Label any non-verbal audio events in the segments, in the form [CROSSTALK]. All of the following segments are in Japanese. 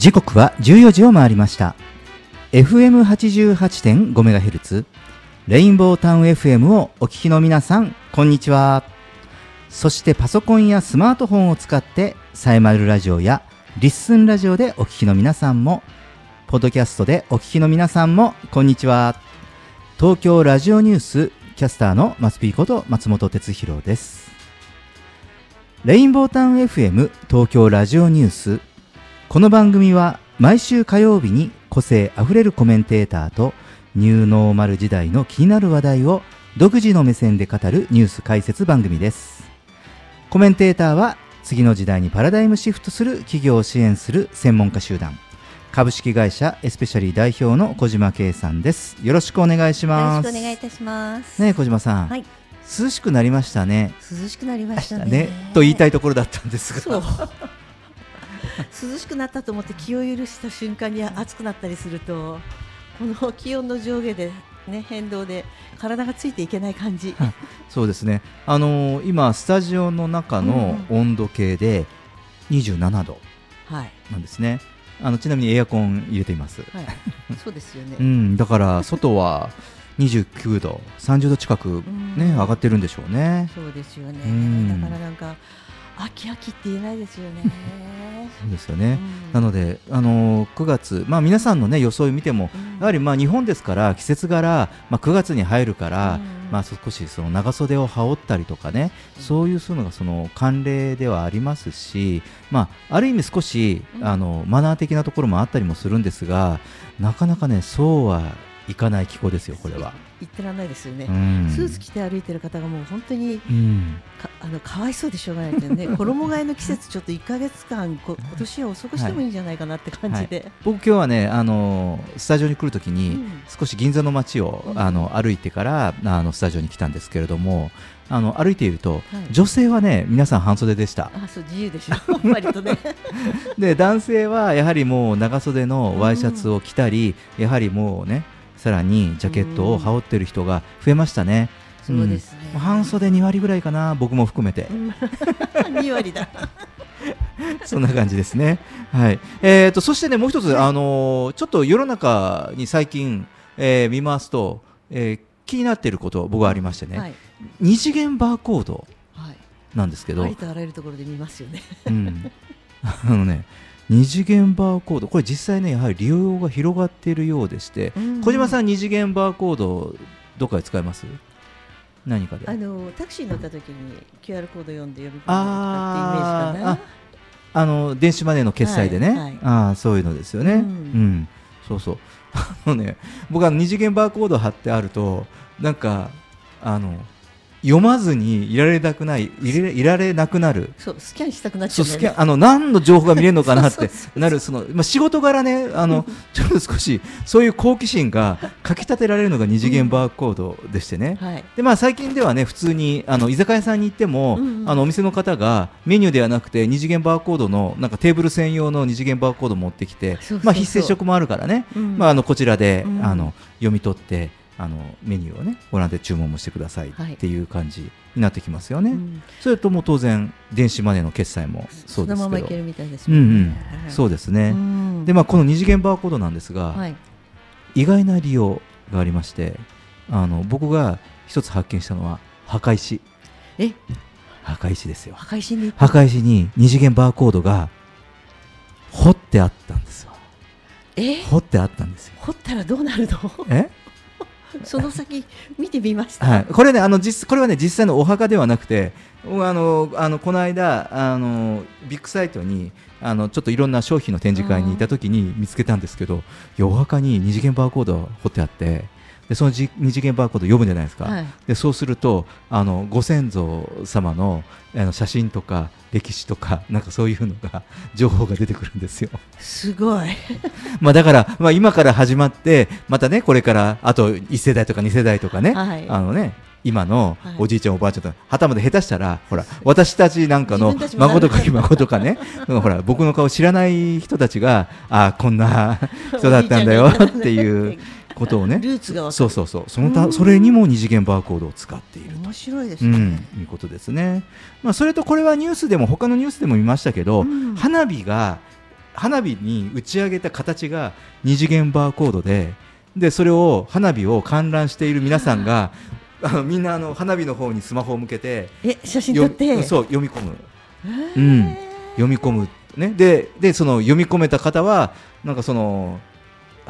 時刻は14時を回りました。FM88.5MHz レインボータウン FM をお聞きの皆さんこんにちは。そしてパソコンやスマートフォンを使ってサイマルラジオやリッスンラジオでお聞きの皆さんもポッドキャストでお聞きの皆さんもこんにちは。東京ラジオニュースキャスターの松ピーこと松本哲弘です。レインボータウン FM 東京ラジオニュースこの番組は毎週火曜日に個性あふれるコメンテーターとニューノーマル時代の気になる話題を独自の目線で語るニュース解説番組です。コメンテーターは次の時代にパラダイムシフトする企業を支援する専門家集団。株式会社エスペシャリー代表の小島圭さんです。よろしくお願いします。よろしくお願いいたします。ね小島さん、はい、涼しくなりましたね。涼しくなりましたね。ね。と言いたいところだったんですが涼しくなったと思って気を許した瞬間に暑くなったりするとこの気温の上下で、ね、変動で体がついていけない感じ、[LAUGHS] そうですね、あのー、今、スタジオの中の温度計で27度なんですね、はい、あのちなみにエアコン入れています、はい、そうですよね、[LAUGHS] うん、だから外は29度、30度近く、ね、上がってるんでしょうね。そうですよね、だからなんか秋秋って言えないですよね。ですよね。うん、なのであの9月まあ皆さんのね予想を見ても、うん、やはりまあ日本ですから季節柄まあ9月に入るから、うん、まあ少しその長袖を羽織ったりとかね、そういうそういうのがその慣例ではありますし、まあある意味少しあのマナー的なところもあったりもするんですが、なかなかねそうはいかない気候ですよこれは。言ってらんないですよね、うん、スーツ着て歩いてる方がもう本当に、うん、かあのかわいそうでしょうがないですよね。[LAUGHS] 衣替えの季節ちょっと1か月間こ今年は遅くしてもいいんじゃないかなって感じで、はい。はい、僕今日はねあのスタジオに来るときに、うん、少し銀座の街を、あの歩いてからあのスタジオに来たんですけれどもあの歩いていると、はい、女性はね皆さん半袖でした。あそう自由でしょ。[LAUGHS] 割とね。で男性はやはりもう長袖のワイシャツを着たり、やはりもうねさらにジャケットを羽織ってる人が増えましたね。そうですね、うん、半袖2割ぐらいかな、僕も含めて。[LAUGHS] 2割だ [LAUGHS] そんな感じですね。はい。えっ、ー、と、そしてね、もう一つ、はい、あのー、ちょっと世の中に最近、えー、見ますと、えー、気になっていること僕はありましてね、はい、二次元バーコードなんですけど、はい、ありとあらゆるところで見ますよね。うん。あのね、二次元バーコード。これ実際ねやはり利用が広がっているようでして、うん、小島さん二次元バーコードどこかで使います？何かで？あのタクシーに乗った時に QR コード読んで読み込むとかってイメージかな。あの電子マネーの決済でね、はいはい、あそういうのですよね、うん、うん、そうそう。[LAUGHS] あのね僕は二次元バーコード貼ってあるとなんかあの読まずにいられなくないいれいられなくなる。そうスキャンしたくなっちゃう、ね、スキャンあの何の情報が見れるのかなってなるそのまあ仕事柄ねあの [LAUGHS] ちょっと少しそういう好奇心がかきたてられるのが二次元バーコードでしてね、うんはい、でまあ最近ではね普通にあの居酒屋さんに行っても、うんうん、あのお店の方がメニューではなくて二次元バーコードのなんかテーブル専用の二次元バーコードを持ってきてまあ非接触もあるからね、うん、まああのこちらで、うん、あの読み取ってあのメニューをねご覧で注文もしてくださいってい。う感じになってきますよね、はいうん、それとも当然電子マネーの決済もそうですけど。そうですね、うん、でまあこの二次元バーコードなんですが、はい、意外な利用がありましてあの僕が一つ発見したのは墓石。え？墓石ですよ。墓石に？墓石に二次元バーコードが彫ってあったんですよ。え？彫ってあったんですよ。彫ったらどうなるの？え？その先見てみました。はい、これねあの実これはね実際のお墓ではなくて、あのあのこの間あのビッグサイトにあのちょっといろんな商品の展示会にいた時に見つけたんですけど、お墓に二次元バーコード彫ってあって。でその二次元バーコード読むじゃないですか、はい、でそうするとあのご先祖様のあの写真とか歴史とか [LAUGHS] なんかそういうのが [LAUGHS] 情報が出てくるんですよ。すごい。[LAUGHS] まあだから、まあ、今から始まってまたねこれからあと1世代とか2世代とかね、はい、あのね今のおじいちゃん、おばあちゃんとはたまた下手したらほら私たちなんかの孫とかひ孫とかねほら僕の顔知らない人たちがあこんな人だったんだよっていう。ことをね。ルーツがそうそうそう。そのたそれにも二次元バーコードを使っている面白いですね、うん、いうことですね、まあ、それとこれはニュースでも他のニュースでも見ましたけど、うん、花火が花火に打ち上げた形が二次元バーコードででそれを花火を観覧している皆さんがあのみんなあの花火の方にスマホを向けてえ写真撮って。そう読み込む、うん、読み込む。ね。ででその読み込めた方はなんかその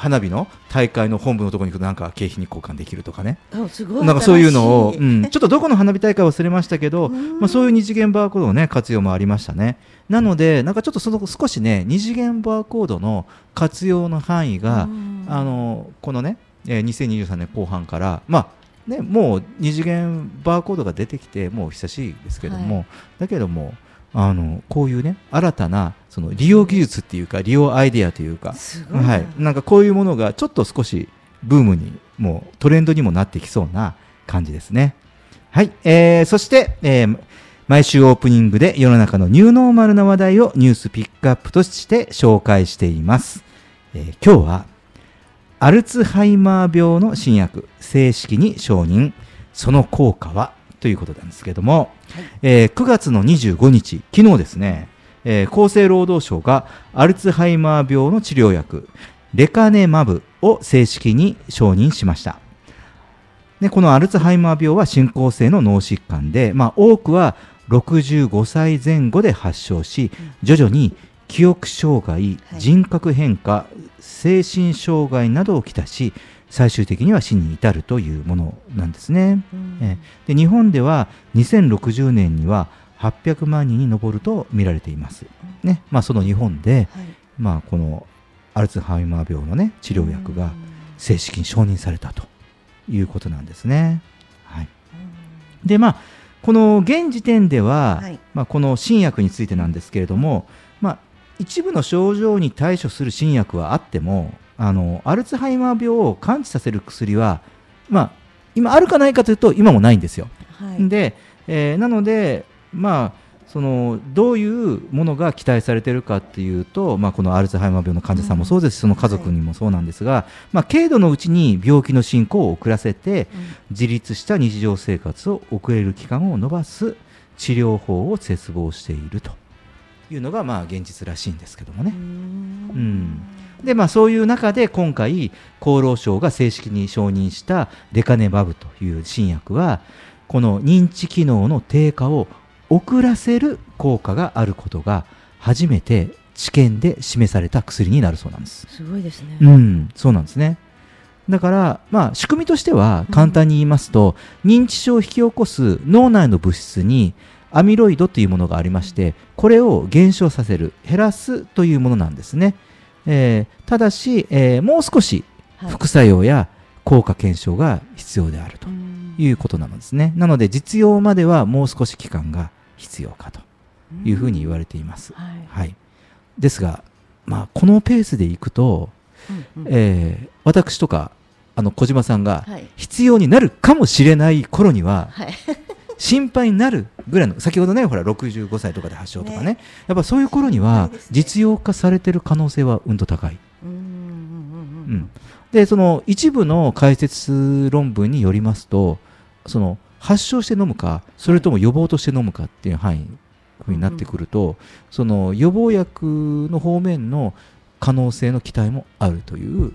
花火の大会の本部のところに行くとなんか景品に交換できるとかね。なんかそういうのを、うん、ちょっとどこの花火大会忘れましたけど、まあ、そういう二次元バーコードの、ね、活用もありましたね。なのでなんかちょっとその少しね二次元バーコードの活用の範囲があのこのね、えー、2023年後半からまあね、もう二次元バーコードが出てきてもう久しいですけども、はい、だけどもあのこういうね新たなその利用技術っていうか利用アイデアというかはい、なんかこういうものがちょっと少しブームにもうトレンドにもなってきそうな感じですね。はい、えー、そして、えー、毎週オープニングで世の中のニューノーマルな話題をニュースピックアップとして紹介しています。えー、今日はアルツハイマー病の新薬正式に承認。その効果は？ということなんですけども、はい、えー、9月の25日、昨日ですね、えー、厚生労働省がアルツハイマー病の治療薬、レカネマブを正式に承認しました。でこのアルツハイマー病は進行性の脳疾患で、まあ、多くは65歳前後で発症し、徐々に記憶障害、人格変化、精神障害などをきたし、最終的には死に至るというものなんですね。うん、えで日本では2060年には800万人に上ると見られています。ね。まあ、その日本で、はい、まあ、このアルツハイマー病の、ね、治療薬が正式に承認されたということなんですね。はい、でまあこの現時点では、はい、まあ、この新薬についてなんですけれども、まあ、一部の症状に対処する新薬はあってもあのアルツハイマー病を完治させる薬は、まあ、今あるかないかというと今もないんですよ。はい、で、えー、なので、まあそのどういうものが期待されているかっていうと、まあ、このアルツハイマー病の患者さんもそうです。し、うん、その家族にもそうなんですが、はい、まあ、軽度のうちに病気の進行を遅らせて、うん、自立した日常生活を送れる期間を延ばす治療法を切望しているというのがまあ現実らしいんですけどもね。うん。でまあ、そういう中で今回厚労省が正式に承認したレカネバブという新薬はこの認知機能の低下を遅らせる効果があることが初めて治験で示された薬になるそうなんです。すごいですね。うん、そうなんですね。だから、まあ、仕組みとしては簡単に言いますと、うん、認知症を引き起こす脳内の物質にアミロイドというものがありまして、これを減少させる、減らすというものなんですね。えー、ただし、えー、もう少し副作用や効果検証が必要であるということなのですね。なので実用まではもう少し期間が必要かというふうに言われています。はい、はい、ですが、まあ、このペースでいくと、うんうん、えー、私とかあの小島さんが必要になるかもしれない頃には、はい、[LAUGHS] 心配になるぐらいの先ほどねほら65歳とかで発症とかね、ね、やっぱそういう頃には実用化されてる可能性はうんと高い。うん。でその一部の解説論文によりますとその発症して飲むかそれとも予防として飲むかっていう範囲になってくると、その予防薬の方面の可能性の期待もあるという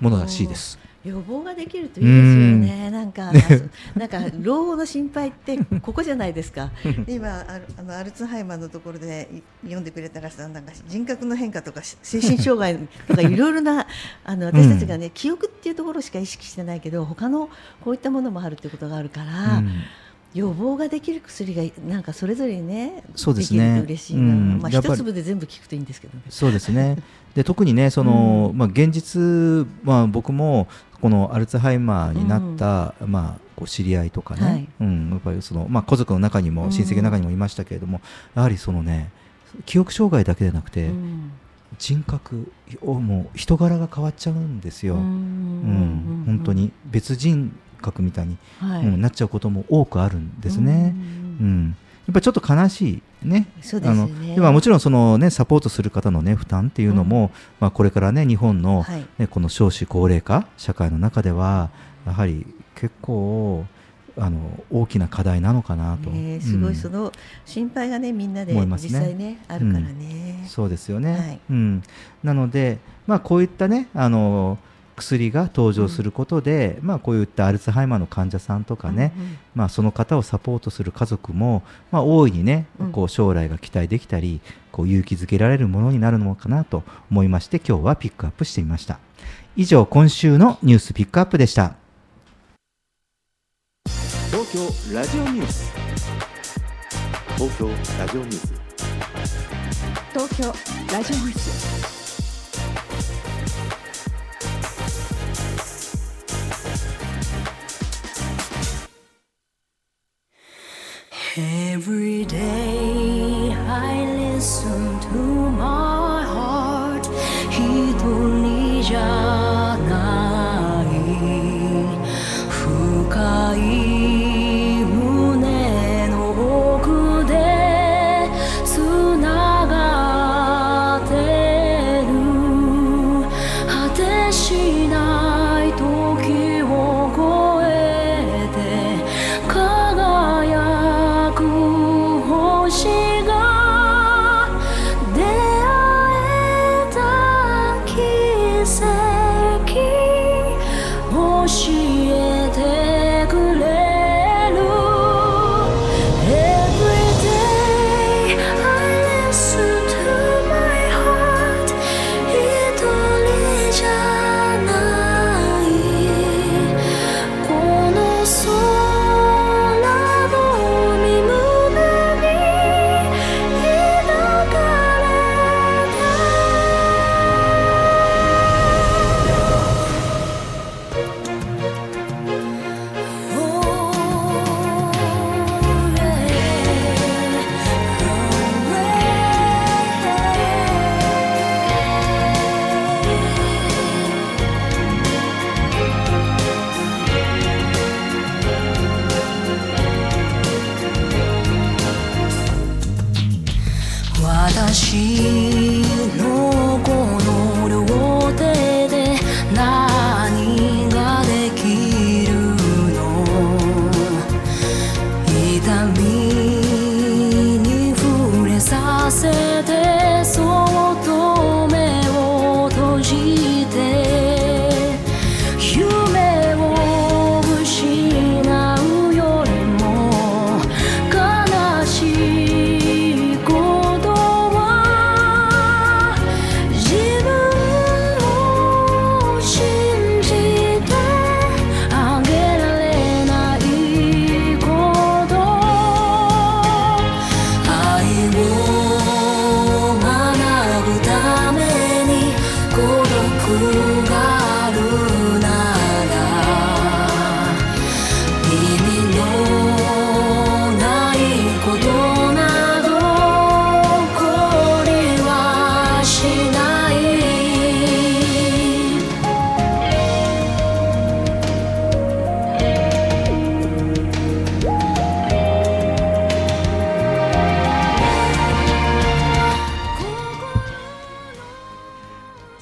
ものらしいです。予防ができるといいですよね。なんか [LAUGHS] なんか老後の心配ってここじゃないですか。[LAUGHS] 今あのアルツハイマーのところで読んでくれたらさなんか人格の変化とか [LAUGHS] 精神障害とかいろいろなあの私たちがね、うん、記憶っていうところしか意識してないけど他のこういったものもあるっていうことがあるから。うん予防ができる薬がなんかそれぞれね、そうですね。嬉しいな。うん、まあ一粒で全部効くといいんですけど、ね、そうですね。で特にねその、うん、まあ現実まあ僕もこのアルツハイマーになった、うん、まあこう知り合いとかね、はい、うん、やっぱりそのまあ家族の中にも親戚の中にもいましたけれども、やはりそのね記憶障害だけでなくて、人格をもう人柄が変わっちゃうんですよ。うん、本当に別人格みたいに、はい、うん、なっちゃうことも多くあるんですね。うん、やっぱりちょっと悲しいね。そうですね。あのもちろんそのねサポートする方のね負担っていうのも、うん、まあこれからね日本の、ね、はい、この少子高齢化社会の中ではやはり結構あの大きな課題なのかなと、ねすごうん。いその心配がねみんなで実際ねあるからね。そうですよね、はい。うん、なので、まあ、こういったねあの薬が登場することで、まあ、こういったアルツハイマーの患者さんとかね、うんうん。まあ、その方をサポートする家族も、まあ、大いにね、うん。こう将来が期待できたりこう勇気づけられるものになるのかなと思いまして今日はピックアップしてみました。以上今週のニュースピックアップでした。東京ラジオニュース。東京ラジオニュース。東京ラジオニュース Every day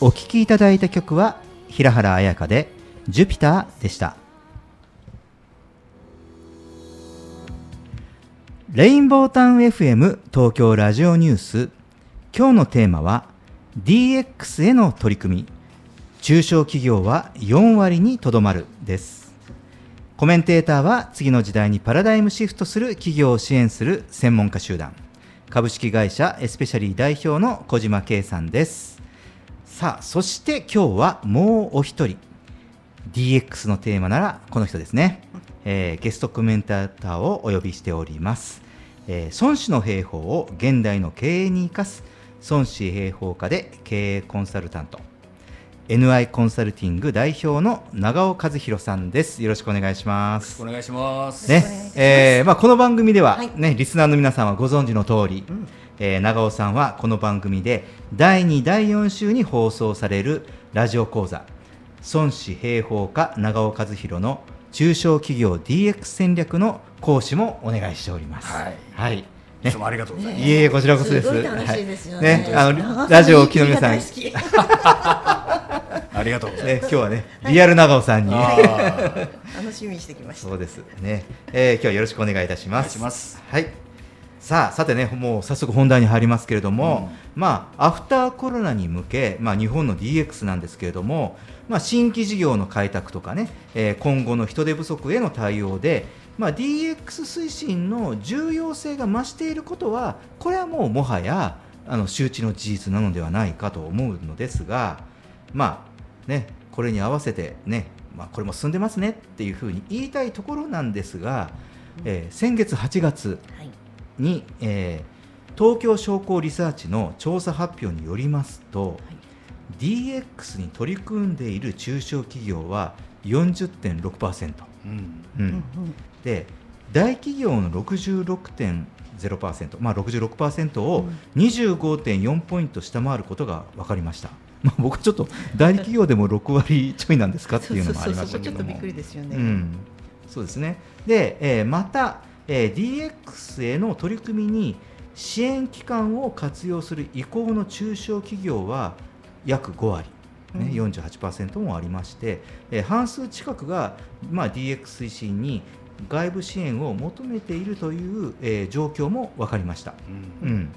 お聴きいただいた曲は平原綾香で「ジュピター」でした。レインボータウン FM 東京ラジオニュース。今日のテーマは DX への取り組み。中小企業は4割にとどまる。です。コメンテーターは次の時代にパラダイムシフトする企業を支援する専門家集団。株式会社エスペシャリー代表の小島圭さんです。さあそして今日はもうお一人。DX のテーマならこの人ですね、えーゲストコメンテーターをお呼びしております、えー孫子の兵法を現代の経営に生かす。孫子兵法科で経営コンサルタント。NI コンサルティング代表の長尾和弘さんです。よろしくお願いします。お願いします。ね。えーまあ、この番組では、はい。ねリスナーの皆さんはご存知の通り、えー長尾さんはこの番組で第2第4週に放送されるラジオ講座孫子兵法家長尾和弘の中小企業 DX 戦略の講師もお願いしております。はいはいいつもありがとうございます。いえいえこちらこそです。すごい楽しいですよね。はいね、あのラジオをお聞きの皆さん、大好きありがとうございます。ね、今日はね、リアル長尾さんに。楽しみにしてきましたそうですね、えー今日はよろしくお願いいたします。お願いしますはい。さあ、さてね、もう早速本題に入りますけれども、まあ、アフターコロナに向け、まあ、日本の DX なんですけれども、まあ、新規事業の開拓とかね、えー今後の人手不足への対応で、まあ、DX 推進の重要性が増していることは、これはもうもはやあの周知の事実なのではないかと思うのですが、まあね、これに合わせて、ねまあ、これも進んでますねっていうふうに言いたいところなんですが、えー先月8月はいに、えー東京商工リサーチの調査発表によりますと、DX に取り組んでいる中小企業は40.6%、うん。うん。で大企業の66.0%、まあ、66%を25.4ポイント下回ることが分かりました。まあ、僕はちょっと大企業でも6割ちょいなんですかっていうのもありましたけども。そうそうそうそこちょっとびっくりですよね、うん、そうですね。で、えーまた、えー DX への取り組みに支援機関を活用する意向の中小企業は約5割。ね、うん48%もありまして、えー半数近くが、まあ、DX 推進に外部支援を求めているという、えー状況も分かりました。うんうん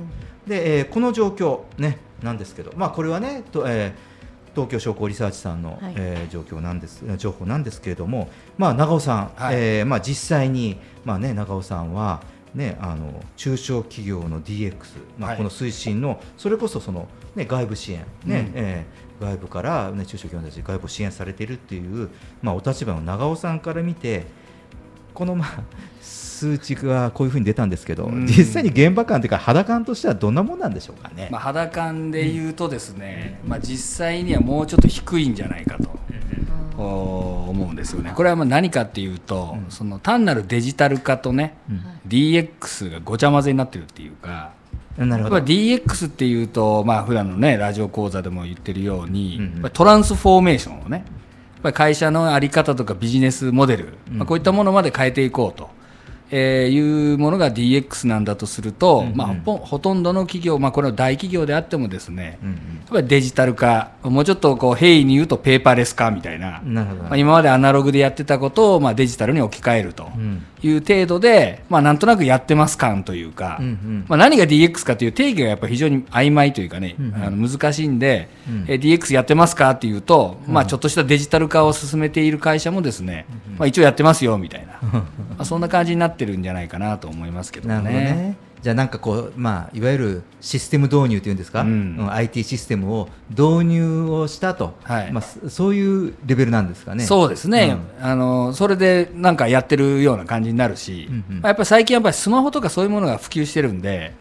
で、えーこの状況、ね、なんですけど、まあ、これはね、とえー東京商工リサーチさんの、はい。えー状況なんです情報なんですけれども、まあ、長尾さん、はい。えーまあ、実際に、まあね、長尾さんは、ね、あの中小企業の DX、まあ、はい。この推進の、それこそその、ね、外部支援、ねうん。えー外部から、ね、中小企業たち外部を支援されているっていう、まあ、お立場の長尾さんから見てこの、まあ、数値がこういうふうに出たんですけど、うん実際に現場感というか肌感としてはどんなもんなんでしょうかね。まあ、肌感で言うとですね、まあ、実際にはもうちょっと低いんじゃないかとお思うんですよね。これはまあ何かっていうと、うんその単なるデジタル化とね、うん DX がごちゃ混ぜになってるっていうか、なるほど。DX っていうと、まあ普段のねラジオ講座でも言ってるように、うんうんトランスフォーメーションをね、ぱり会社の在り方とかビジネスモデル、まあ、こういったものまで変えていこうと。えーいうものが DX なんだとすると、うんうん。まあ、ほほとんどの企業、まあ、これは大企業であってもですね、うんやっぱりデジタル化、もうちょっとこう平易に言うとペーパーレス化みたいな。まあ、今までアナログでやってたことをまあデジタルに置き換えるとうん。いう程度で、まあ、なんとなくやってます感というか、うんうん。まあ、何が DX かという定義がやっぱり非常に曖昧というかね、うんうん。あの難しいんで、うん。えー DX やってますかっていうと、まあ、うんちょっとしたデジタル化を進めている会社もですね、まあ、一応やってますよみたいな、[LAUGHS] まあ、そんな感じになってるんじゃないかなと思いますけどなるほどね。じゃあなんかこう、まあ、いわゆるシステム導入というんですか、ううんん IT システムを導入をしたと、はい。まあ、そそういうレベルなんですかね。そうですね、あのそれでなんかやってるような感じになるし、うんうん。まあやっぱり最近やっぱりスマホとかそういうものが普及してるんで、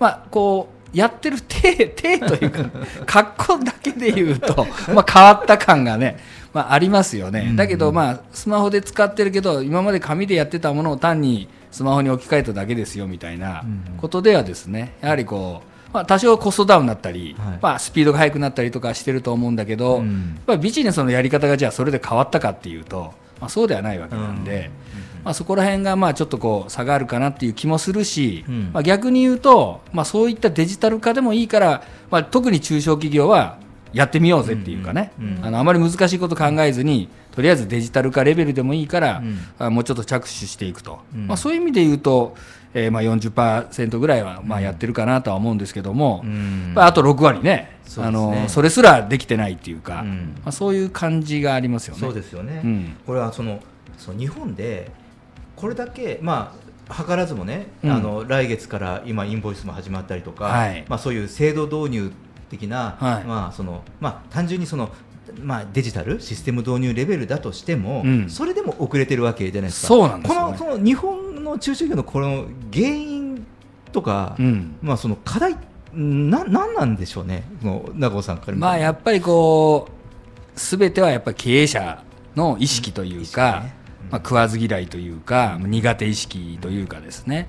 まあ、こうやってる体体というか [LAUGHS] 格好だけで言うと、まあ、変わった感がね、まあ、ありますよね、うんうん。だけど、まあ、スマホで使ってるけど今まで紙でやってたものを単にスマホに置き換えただけですよみたいなうんうん。ことではですねやはりこう、まあ、多少コストダウンになったり、はい。まあ、スピードが速くなったりとかしてると思うんだけど、うんビジネスのやり方がじゃあそれで変わったかっていうと、まあ、そうではないわけなんで、まあ、そこら辺がまあちょっとこう差があるかなっていう気もするし、うん。まあ、逆に言うと、まあ、そういったデジタル化でもいいから、まあ、特に中小企業はやってみようぜっていうかね、あのあまり難しいこと考えずにとりあえずデジタル化レベルでもいいから、うん。あもうちょっと着手していくと、うん。まあ、そういう意味で言うと、えーまあ40%ぐらいはまあやってるかなとは思うんですけども、うん。まあ、あと6割ね。そね。あのそれすらできてないっていうか、うん。まあ、そういう感じがありますよね。そうですよね、うん。これはそのその日本でこれだけ、まあ、図らずもね、うん。あの来月から今、インボイスも始まったりとか、はい。まあ、そういう制度導入的な、はい。まあそのまあ、単純にその、まあ、デジタルシステム導入レベルだとしても、うん。それでも遅れてるわけじゃないですか。そうなんですよね。このその日本の中小企業のこの原因とか、うん。まあ、その課題ななんなんでしょうね、この長尾さんからまあやっぱりこうすべてはやっぱり経営者の意識というか、ねうん。まあ、食わず嫌いというか、苦手意識というかですね、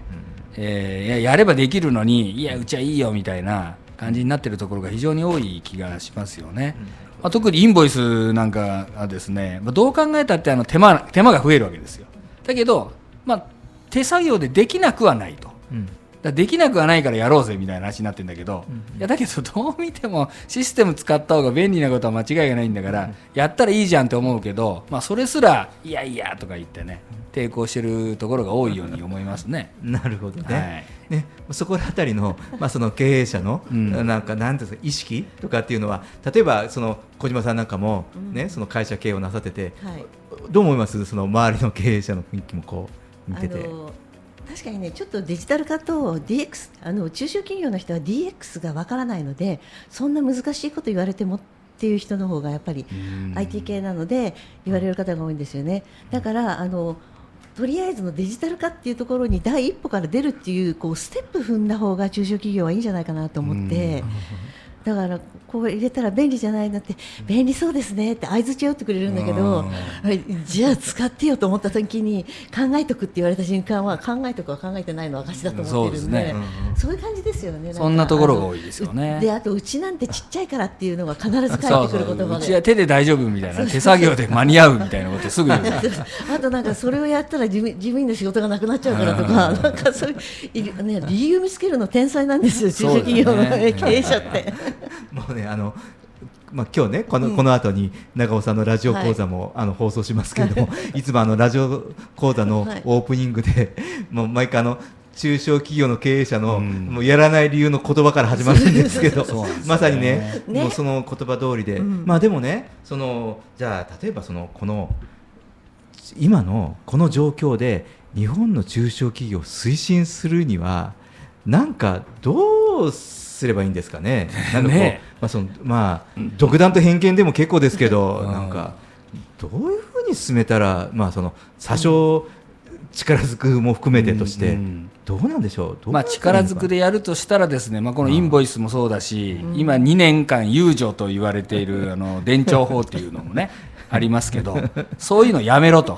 えーいややればできるのにいやうちはいいよみたいな感じになってるところが非常に多い気がしますよね。まあ、特にインボイスなんかはですね、まあ、どう考えたってあの手間手間が増えるわけですよ。だけど、まあ、手作業でできなくはないと。うんだらできなくはないからやろうぜみたいな話になってるんだけど、いやだけどどう見てもシステム使った方が便利なことは間違いがないんだから、やったらいいじゃんって思うけど、まあ、それすらいやいやとか言ってね抵抗してるところが多いように思いますね。[LAUGHS] なるほどね,、はい。ねそこら辺りの, [LAUGHS] まあその経営者の、うん。なんかなん意識とかっていうのは例えばその小島さんなんかも、ねその会社経営をなさっててはい。どう思います？その周りの経営者の雰囲気もこう見てて。あの確かにねちょっとデジタル化と DX あの中小企業の人は DX がわからないのでそんな難しいこと言われてもっていう人の方がやっぱり IT 系なので言われる方が多いんですよね。だからあのとりあえずのデジタル化っていうところに第一歩から出るっていうこうステップ踏んだ方が中小企業はいいんじゃないかなと思って。だからこう入れたら便利じゃないのって便利そうですねって相づちを打ってくれるんだけどはいじゃあ使ってよと思った時に考えとくって言われた瞬間は考えとくは考えてないのは証だと思ってるんでそうですねそういう感じですよね。かそんなところが多いですよね。であとうちなんてちっちゃいからっていうのが必ず返ってくる言葉で。は手で大丈夫みたいな。手作業で間に合うみたいなことすぐ言う [LAUGHS] あとなんかそれをやったら事務員の仕事がなくなっちゃうからとか、なんかそういう、ね、理由見つけるの天才なんですよ、中小企業の、経営者って。[LAUGHS] もうねあのまあ、今日ねこの,、この後に長尾さんのラジオ講座も、あの放送しますけれども [LAUGHS] いつもあのラジオ講座のはい。オープニングで、もう毎回あの中小企業の経営者の、うん。もうやらない理由の言葉から始まるんですけどまさにねね。もうその言葉通りで、うん。まあでもねそのじゃあ例えばそのこの今のこの状況で日本の中小企業を推進するにはなんかどうすればいいんですかね。なんかこうね。まあそのまあ独断と偏見でも結構ですけど、うん。なんかどういうふうに進めたらまあその詐称力ずくも含めてとして、うんどうなんでしょう？まあ、力ずくでやるとしたらですね、まあ、このインボイスもそうだし、今2年間猶予と言われているあの [LAUGHS] 伝承法っていうのもねありますけどそういうのやめろと。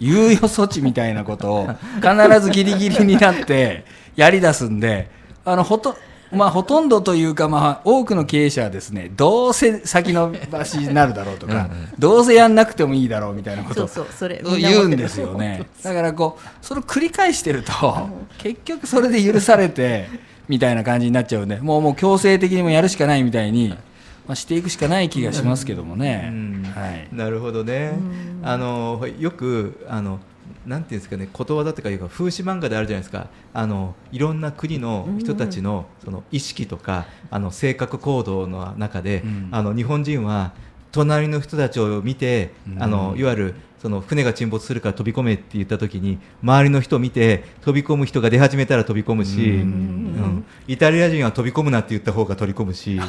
猶予措置みたいなことを必ずギリギリになってやりだすんであのほと,、まあ、ほとんどというか、まあ、多くの経営者はですねどうせ先延ばしになるだろうとかどうせやんなくてもいいだろうみたいなことをそうそう、それ、みんな言うんですよね。だからこうそれを繰り返してると結局それで許されてみたいな感じになっちゃうんでもうもう強制的にもやるしかないみたいに、まあ、していくしかない気がしますけどもね、うん。はい、なるほどね。あのよくあのなんていうんですかねことわざとかいうか風刺漫画であるじゃないですか。あのいろんな国の人たちのその意識とかあの性格行動の中で、うん。あの日本人は隣の人たちを見て、うん。あのいわゆるその船が沈没するから飛び込めって言った時に周りの人を見て飛び込む人が出始めたら飛び込むし、うん。うん。イタリア人は飛び込むなって言った方が取り込むし。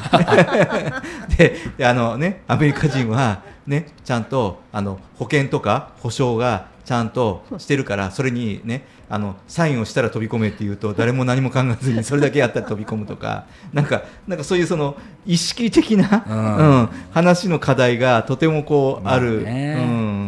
[LAUGHS] でであの、ね、アメリカ人は、ね、ちゃんとあの保険とか保証がちゃんとしてるからそれに、ね、あのサインをしたら飛び込めって言うと誰も何も考えずにそれだけやったら飛び込むとか。なんかなんかそういうその意識的な、うん。うん話の課題がとてもこうある。まあね。うん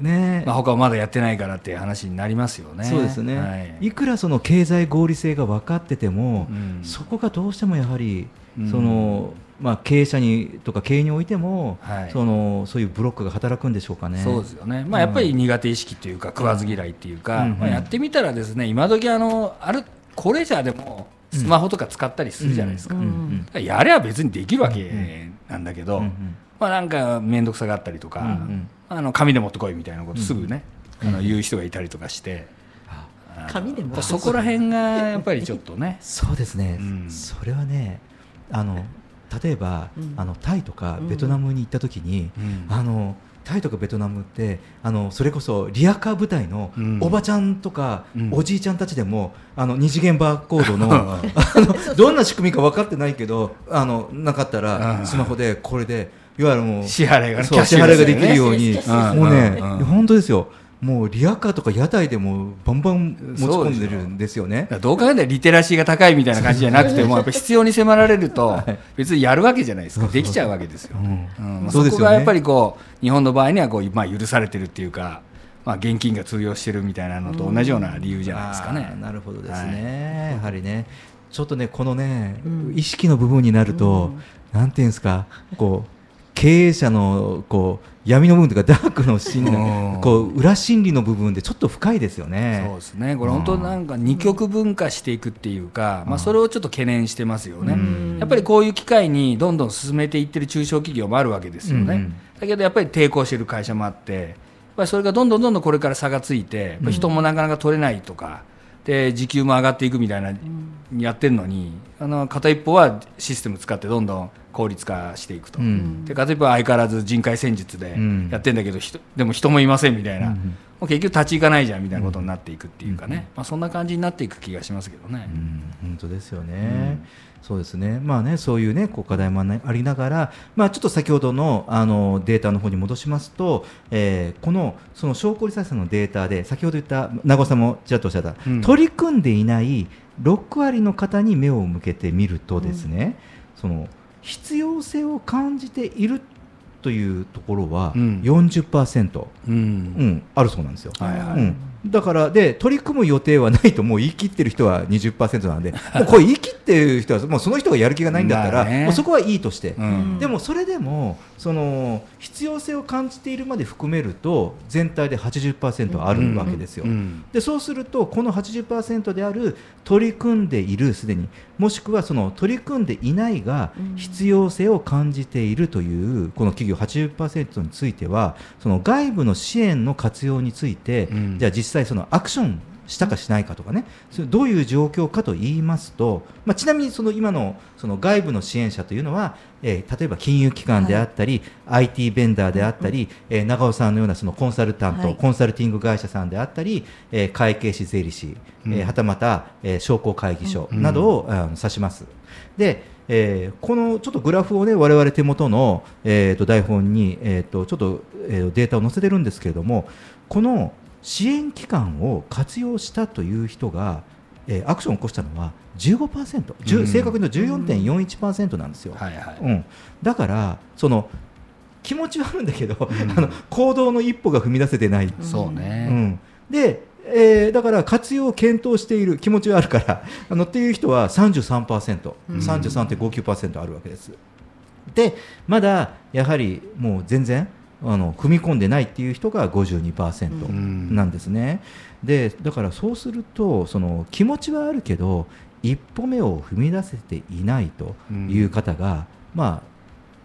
ね。まあ、他はまだやってないからっていう話になりますよね。そうですね、はい。い、くらその経済合理性が分かってても、うん。そこがどうしてもやはり、うん。そのまあ、経営者にとか経営においても、はい。そのそういうブロックが働くんでしょうかね。そうですよね、まあ、やっぱり苦手意識というか、食わず嫌いっていうか、うんまあ、やってみたらですね今時あのある高齢者でもスマホとか使ったりするじゃないですか、からやれば別にできるわけなんだけど、まあ、なんか面倒くさがったりとか、あの紙で持ってこいみたいなことすぐね、あの言う人がいたりとかして、紙で持ってこい。そこら辺がやっぱりちょっとね。[LAUGHS] そうですね、うん。それはねあの例えば、うん。あのタイとかベトナムに行った時に、うん。あのタイとかベトナムってあのそれこそリアカー部隊のうん。おばちゃんとか、うん。おじいちゃんたちでもあの二次元バーコードのうん [LAUGHS] あのどんな仕組みか分かってないけどあのなかったらうん。スマホでこれでいわゆるもう支払いがねそうキャッシ支払いができるように。うん。もうね、うん。うん本当ですよ。もうリアカーとか屋台でもバンバン持ち込んでるんですよね。だからどう考えたらリテラシーが高いみたいな感じじゃなくてもやっぱ必要に迫られると別にやるわけじゃないですか。できちゃうわけですよ、うん。うん。まあそこがやっぱりこう日本の場合にはこう、まあ、許されてるっていうか、まあ、現金が通用してるみたいなのと同じような理由じゃないですかね。あーなるほどですね、やはりねちょっとねこのね、うん。意識の部分になると、なんていうんですかこう経営者のこう闇の部分というかダークの心理うん。こう裏心理の部分でちょっと深いですよね。そうですね、これ本当なんか二極分化していくっていうか、まあ、それをちょっと懸念してますよね、うん。やっぱりこういう機会にどんどん進めていってる中小企業もあるわけですよね、うん。だけどやっぱり抵抗してる会社もあって、やっぱりそれがどんどんどんどんこれから差がついて、人もなかなか取れないとか、で時給も上がっていくみたいな、やってるのに、あの片一方はシステム使ってどんどん効率化していくと。うん。で片一方は相変わらず人海戦術でうん。やってんだけど、人でも人もいませんみたいな、うん。もう結局立ち行かないじゃんみたいなことになっていくっていうかね、まあ、そんな感じになっていく気がしますけどね。うん。本当ですよね。そうですね。まあね、そういうね、こう課題もありながら、まあちょっと先ほどのあのデータの方に戻しますと、えーこのその証拠立再生のデータで先ほど言った名越さんもちらっとおっしゃった、うん。取り組んでいない6割の方に目を向けてみるとですね、その必要性を感じているというところはうん。40%、うん。うん、あるそうなんですよ。はいはい。うん、だからで取り組む予定はないともう言い切ってる人は20%なんで [LAUGHS] もうこれ言い切ってる人はもうその人がやる気がないんだったら、まあね。もうそこはいいとして、うん。でもそれでもその必要性を感じているまで含めると全体で80%あるわけですよ。うん。でそうするとこの80%である取り組んでいるすでにもしくはその取り組んでいないがうん。必要性を感じているというこの企業80%についてはその外部の支援の活用について、うん。じゃあ実際そのアクションしたかしないかとかね、それどういう状況かと言いますと、まあ、ちなみにその今のその外部の支援者というのは、えー例えば金融機関であったり、IT ベンダーであったり、えー長尾さんのようなそのコンサルタント、はい。コンサルティング会社さんであったり、えー会計士、税理士、えーうんはたまた、えー商工会議所うんなどを、あの指します。でえーこのちょっとグラフをね我々手元の、えーと台本に、えー、とちょっと、えーデータを載せてるんですけれどもこの支援機関を活用したという人が、えーアクションを起こしたのは15%、じゅうん。正確に言うと14.41%なんですよ。はいはい。うん、だからその気持ちはあるんだけど、ん。あの行動の一歩が踏み出せてない、そうね、うん、で、えーだから活用を検討している気持ちはあるから [LAUGHS] あのっていう人は33%、うん。33.59%あるわけです。でまだやはりもう全然あの踏み込んでないっていう人が52%んなんですね。でだからそうするとその気持ちはあるけど一歩目を踏み出せていないという方が、ま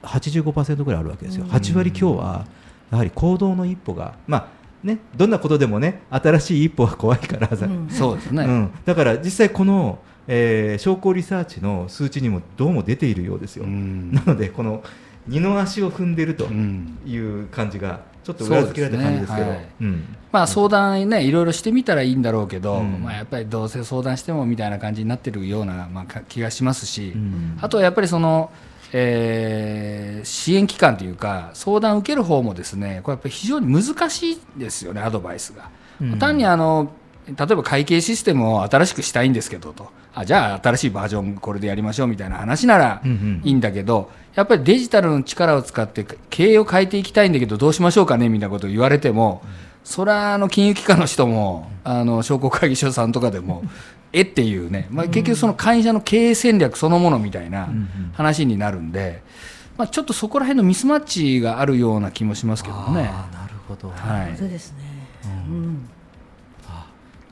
あ85%ぐらいあるわけですよ。うん8割強はやはり行動の一歩がまあねどんなことでもね新しい一歩は怖いから、うんそうですね、うん、だから実際この、えー商工リサーチの数値にもどうも出ているようですよ。うんなのでこの二の足を踏んでるとうん。いう感じがちょっと裏付けられた感じですけど。ねうん。まあ相談ねいろいろしてみたらいいんだろうけど、うん。まあ、やっぱりどうせ相談してもみたいな感じになってるような、まあ、か気がしますし、うん。あとはやっぱりその、えー支援機関というか相談を受ける方もですねこれやっぱり非常に難しいですよねアドバイスが。うん。単にあの例えば会計システムを新しくしたいんですけどと。あじゃあ新しいバージョンこれでやりましょうみたいな話ならうんうん。いいんだけど、やっぱりデジタルの力を使って経営を変えていきたいんだけどどうしましょうかねみたいなことを言われても、それはあの金融機関の人もあの商工会議所さんとかでも [LAUGHS] えっていうね、まあ、結局その会社の経営戦略そのものみたいなうんうん。話になるんで、まあ、ちょっとそこら辺のミスマッチがあるような気もしますけどね。なるほど、はい。そうですね。ううん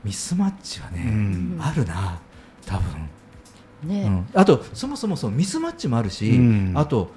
ミスマッチはね、うん。あるな多分、うね。ん、あとそもそもそのミスマッチもあるし、うん。あと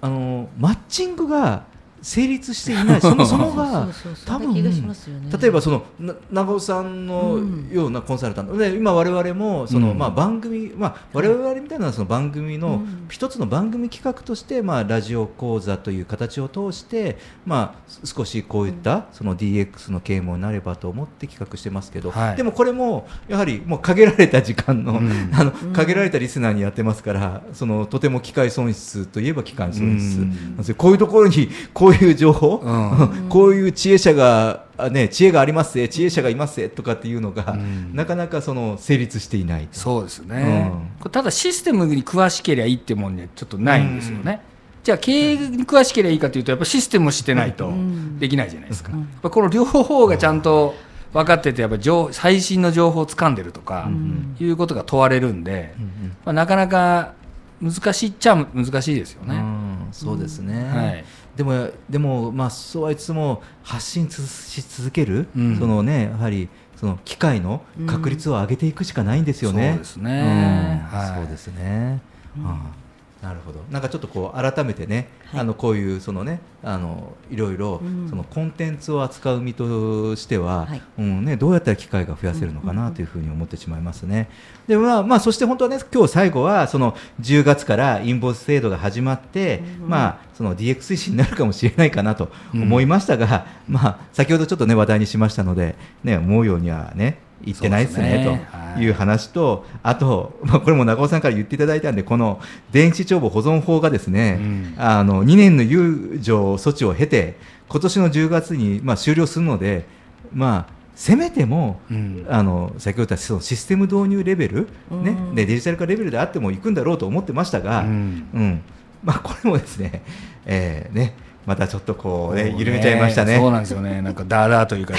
あのマッチングが成立していない。そも [LAUGHS] そもが多分例えばそのな長尾さんのようなコンサルタント、で今我々もその、うん。まあ、番組、まあ、我々みたいなその番組のうん。一つの番組企画として、まあ、ラジオ講座という形を通して、まあ、す少しこういったその DX の啓蒙になればと思って企画してますけど、はい。でもこれもやはりもう限られた時間の,、うん。[LAUGHS] あのうん限られたリスナーにやってますからそのとても機械損失といえば機械損失、うん。こういうところにこういう情報、うん。[LAUGHS] こういう知恵者が、あね、知恵がありますぜ知恵者がいますぜとかっていうのが、うん。なかなかその成立していないと。そうですね、うん。ただシステムに詳しければいいってもんにはちょっとないんですよね、じゃあ経営に詳しければいいかというとやっぱシステムを知ってないとうん。できないじゃないですか、この両方がちゃんと分かっててやっぱ情最新の情報を掴んでるとか、うんいうことが問われるんで、うんまあ、なかなか難しいっちゃ難しいですようんね、うん。そうですね、はいでもでもまあそうはいつも発信つし続ける、うん。そのねやはりその機会の確率を上げていくしかないんですよね。そうですね。うん。はい。そうですね。ああなるほど。なんかちょっとこう改めてね、はい。あのこういうそのねあのいろいろうん。そのコンテンツを扱う身としては、はい。うんねどうやったら機会が増やせるのかなというふうに思ってしまいますね。でまあまあそして本当はね今日最後はその10月からインボイス制度が始まって、まあその DX 推進になるかもしれないかなと思いましたが、まあ先ほどちょっとね話題にしましたのでね思うようにはね言ってないですねね。という話と、あと、まあ、これも長尾さんから言っていただいたんでこの電子帳簿保存法がですね、うん。あの2年の猶予措置を経て今年の10月にまあ終了するので、まあ、せめても、うん。あの先ほど言ったそのシステム導入レベル、ねうん。でデジタル化レベルであっても行くんだろうと思ってましたが、ううん。んまあ、これもですね,、えーねまたちょっとこう、ね、緩めちゃいましたね。そうなんですよね。なんかダーダーというか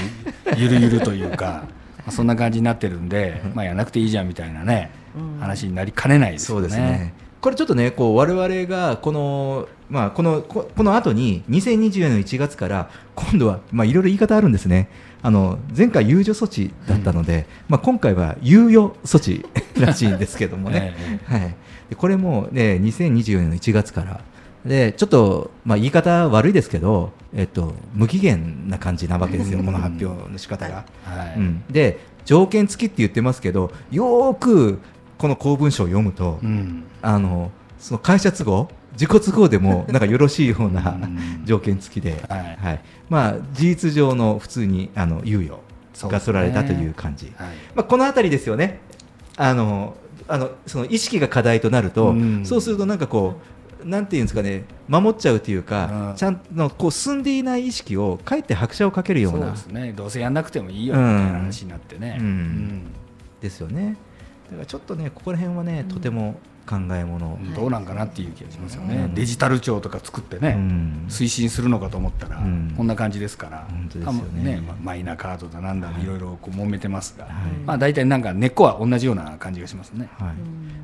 ゆるゆるというか。まあそんな感じになってるんで、まあ、やらなくていいじゃんみたいなね、話になりかねないですそうよね。ですね。これちょっとね、こう我々がこのまあこのここの後に2020年の1月から今度はまあいろいろ言い方あるんですね。あの前回猶予措置だったので、まあ今回は猶予措置らしいんですけどもね。[LAUGHS] えはい。でこれもね2024年の1月から。でちょっと、まあ、言い方悪いですけど、えっと、無期限な感じなわけですよ、この発表の仕方が。はい。うん、で条件付きって言ってますけどよーくこの公文書を読むと、うん。あのその会社都合自己都合でも [LAUGHS] なんかよろしいようなうん。条件付きで、はい。まあ、事実上の普通にあの猶予がそられたという感じ、はい。まあ、この辺りですよね。あのあのその意識が課題となると、うん。そうするとなんかこうなんていうんですかね守っちゃうというか、うん。ちゃんとこう進んでいない意識をかえって拍車をかけるような。そうですね。どうせやんなくてもいいよみたいな話になってね、うん。うん。ですよね。だからちょっとねここら辺はね、とても考えもの、どうなんかなっていう気がしますよね、うん。デジタル庁とか作ってね、うん。推進するのかと思ったら、うん。こんな感じですから、本当ですよね。マイナカードだなんだ、い、ろいろこう揉めてますが、はい。まあ、大体なんか根っこは同じような感じがしますね。はい、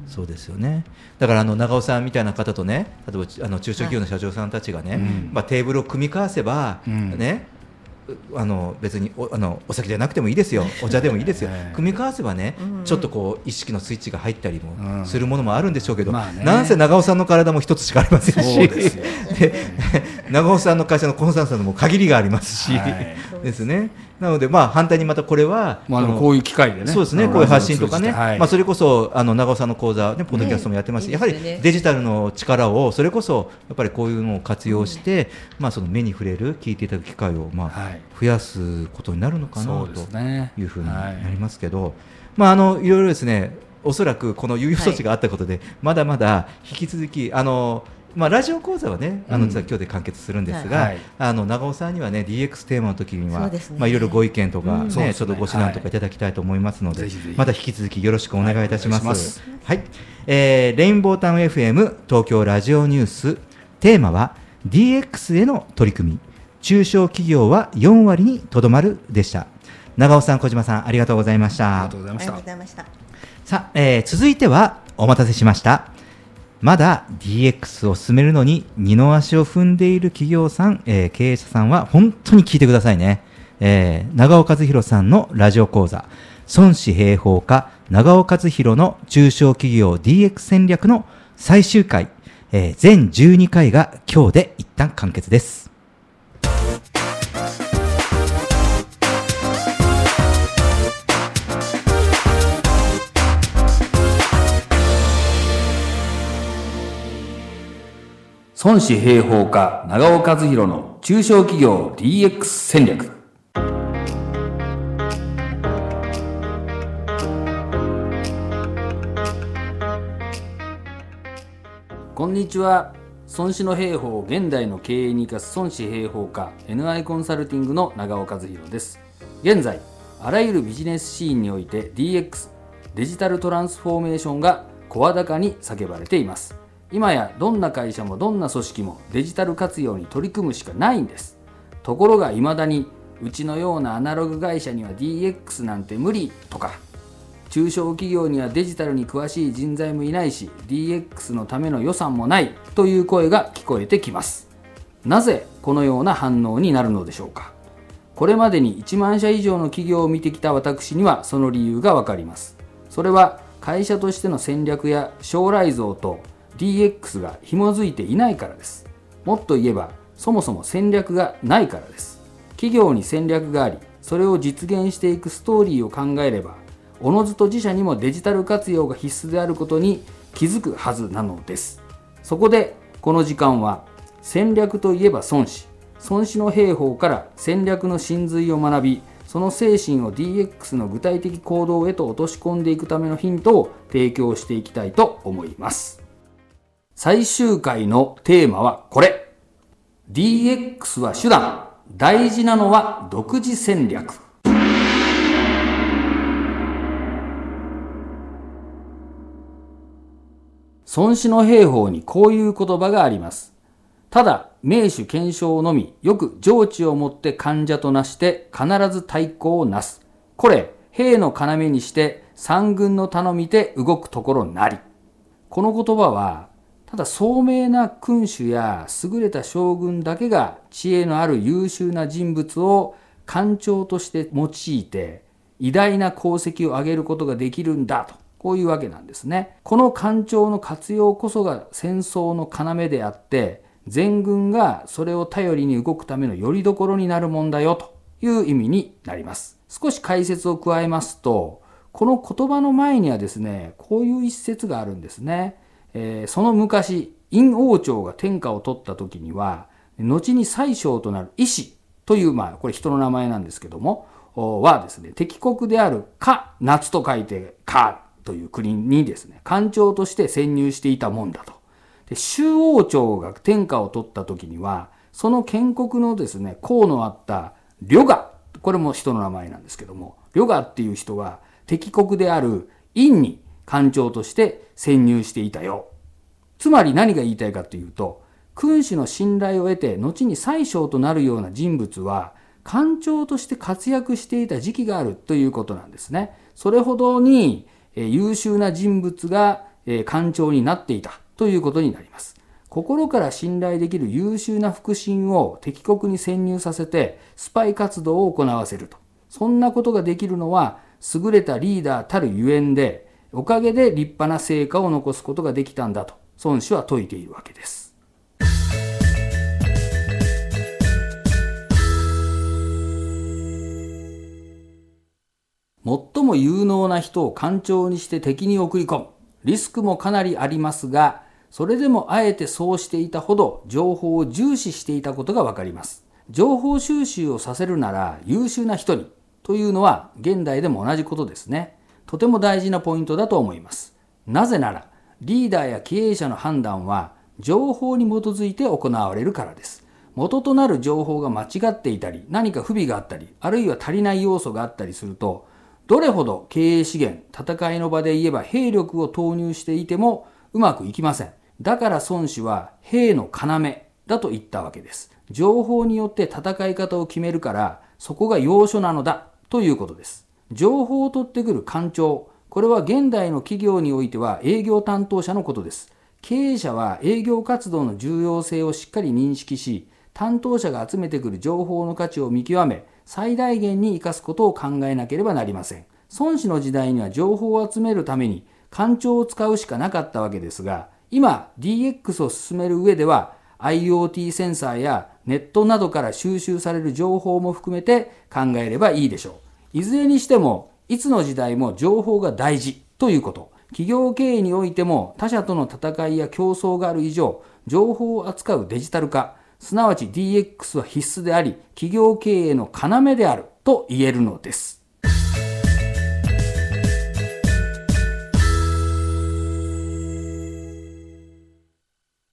そうですよね。だからあの長尾さんみたいな方とね、例えばあの中小企業の社長さんたちがね、うん。まあテーブルを組み交わせば、うん。ね。うあの別におあのお酒じゃなくてもいいですよ、[LAUGHS] お茶でもいいですよ、ええ組み交わせばね、うんちょっとこう意識のスイッチが入ったりうん。もするものもあるんでしょうけど、まあね。なんせ長尾さんの体も一つしかありませんし、[LAUGHS] 長尾さんの会社のコンサルタントも限りがありますし、はいです。ね。なので、まあ、反対にまたこれは、まあでもこういう機会でね。そうですね、あのこういう発信とかね、はいまあ、それこそあの長尾さんの講座、ね、ポッドキャストもやってますし、ねやはりデジタルの力を、それこそやっぱりこういうのを活用して、まあ、その目に触れる、聞いていただく機会を、まあはい。増やすことになるのかなというふうにはないりますけど、まあ、あのいろいろですね、おそらくこの猶予措置があったことで、まだまだ引き続き、あのまあ、ラジオ講座はね、あのうん実は今日で完結するんですが、はい。あの長尾さんにはね、DX テーマの時には、まあ、いろいろご意見とか、うん。ねちょっとご指南とかいただきたいと思いますので、また引き続きよろしくお願いいたします。はい。えーレインボータウン FM 東京ラジオニューステーマは DX への取り組み。中小企業は4割にとどまるでした。長尾さん小島さんありがとうございましたありがとうございました。ありがとうございました。さあ、えー続いてはお待たせしましたまだ DX を進めるのに二の足を踏んでいる企業さん、えー経営者さんは本当に聞いてくださいね、えー長尾和弘さんのラジオ講座孫子平方化長尾和弘の中小企業 DX 戦略の最終回、えー全12回が今日で一旦完結です。孫子平方家長尾和弘の中小企業 DX 戦略。こんにちは。孫子の兵法を現代の経営に生かす孫子兵法家 NI コンサルティングの長尾和弘です。現在あらゆるビジネスシーンにおいて DX デジタルトランスフォーメーションが声高に叫ばれています。今やどんな会社もどんな組織もデジタル活用に取り組むしかないんです。ところが未だにうちのようなアナログ会社には DX なんて無理とか中小企業にはデジタルに詳しい人材もいないし DX のための予算もないという声が聞こえてきます。なぜこのような反応になるのでしょうか。これまでに1万社以上の企業を見てきた私にはその理由がわかります。それは会社としての戦略や将来像と DX が紐づいていないからです。もっと言えばそもそも戦略がないからです。企業に戦略がありそれを実現していくストーリーを考えればおのずと自社にもデジタル活用が必須であることに気づくはずなのです。そこでこの時間は戦略といえば孫子孫子の兵法から戦略の真髄を学びその精神を DX の具体的行動へと落とし込んでいくためのヒントを提供していきたいと思います。最終回のテーマはこれ。DX は手段。大事なのは独自戦略。孫子の兵法にこういう言葉があります。ただ名手検証のみよく上智をもって患者となして必ず対抗をなす。これ兵の要にして三軍の頼みて動くところなり。この言葉はただ聡明な君主や優れた将軍だけが知恵のある優秀な人物を官庁として用いて偉大な功績を上げることができるんだとこういうわけなんですね。この官庁の活用こそが戦争の要であって全軍がそれを頼りに動くための拠り所になるもんだよという意味になります。少し解説を加えますとこの言葉の前にはですねこういう一節があるんですね。えーその昔陰王朝が天下を取った時には後に宰相となる医師というまあこれ人の名前なんですけどもはですね敵国であるか夏と書いてかという国にですね官庁として潜入していたもんだと。で周王朝が天下を取った時にはその建国のですね功のあった呂賀これも人の名前なんですけども呂賀っていう人が敵国である陰に官庁として潜入していたよ。つまり何が言いたいかというと君主の信頼を得て後に宰相となるような人物は官庁として活躍していた時期があるということなんですね。それほどにえ優秀な人物がえ官庁になっていたということになります。心から信頼できる優秀な腹心を敵国に潜入させてスパイ活動を行わせると。そんなことができるのは優れたリーダーたるゆえんで、おかげで立派な成果を残すことができたんだと孫子は説いているわけです。最も有能な人を官庁にして敵に送り込む。リスクもかなりありますが、それでもあえてそうしていたほど情報を重視していたことがわかります。情報収集をさせるなら優秀な人にというのは現代でも同じことですね。とても大事なポイントだと思います。なぜなら、リーダーや経営者の判断は情報に基づいて行われるからです。元となる情報が間違っていたり、何か不備があったり、あるいは足りない要素があったりすると、どれほど経営資源、戦いの場で言えば兵力を投入していてもうまくいきません。だから孫子は兵の要だと言ったわけです。情報によって戦い方を決めるから、そこが要所なのだということです。情報を取ってくる官庁、これは現代の企業においては営業担当者のことです。経営者は営業活動の重要性をしっかり認識し、担当者が集めてくる情報の価値を見極め、最大限に生かすことを考えなければなりません。孫子の時代には情報を集めるために官庁を使うしかなかったわけですが、今 DX を進める上では IoT センサーやネットなどから収集される情報も含めて考えればいいでしょう。いずれにしても、いつの時代も情報が大事ということ。企業経営においても他社との戦いや競争がある以上、情報を扱うデジタル化、すなわち DX は必須であり、企業経営の要であると言えるのです。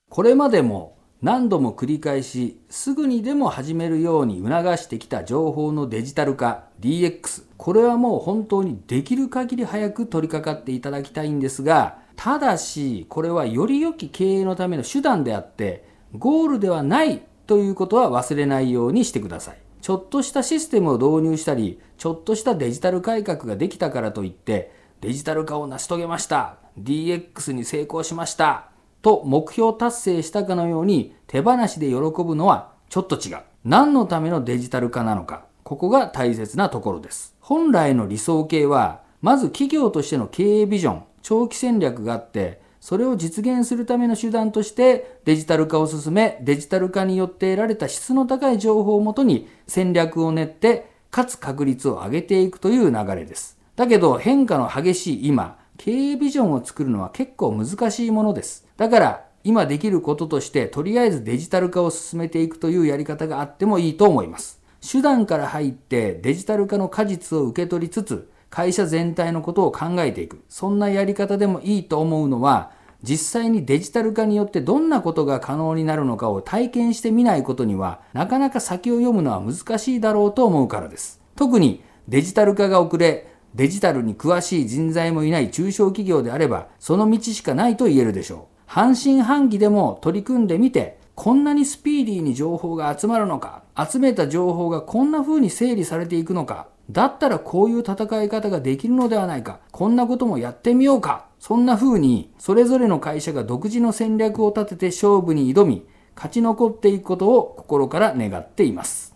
これまでも何度も繰り返しすぐにでも始めるように促してきた情報のデジタル化 DX これはもう本当にできる限り早く取り掛かっていただきたいんですがただしこれはより良き経営のための手段であってゴールではないということは忘れないようにしてくださいちょっとしたシステムを導入したりちょっとしたデジタル改革ができたからといってデジタル化を成し遂げました DX に成功しましたと目標達成したかのように手放しで喜ぶのはちょっと違う。何のためのデジタル化なのか。ここが大切なところです。本来の理想形は、まず企業としての経営ビジョン、長期戦略があって、それを実現するための手段としてデジタル化を進め、デジタル化によって得られた質の高い情報をもとに戦略を練って、かつ確率を上げていくという流れです。だけど変化の激しい今、経営ビジョンを作るのは結構難しいものです。だから今できることとしてとりあえずデジタル化を進めていくというやり方があってもいいと思います。手段から入ってデジタル化の果実を受け取りつつ会社全体のことを考えていく。そんなやり方でもいいと思うのは実際にデジタル化によってどんなことが可能になるのかを体験してみないことにはなかなか先を読むのは難しいだろうと思うからです。特にデジタル化が遅れデジタルに詳しい人材もいない中小企業であれば、その道しかないと言えるでしょう。半信半疑でも取り組んでみて、こんなにスピーディーに情報が集まるのか、集めた情報がこんな風に整理されていくのか、だったらこういう戦い方ができるのではないか、こんなこともやってみようか、そんな風に、それぞれの会社が独自の戦略を立てて勝負に挑み、勝ち残っていくことを心から願っています。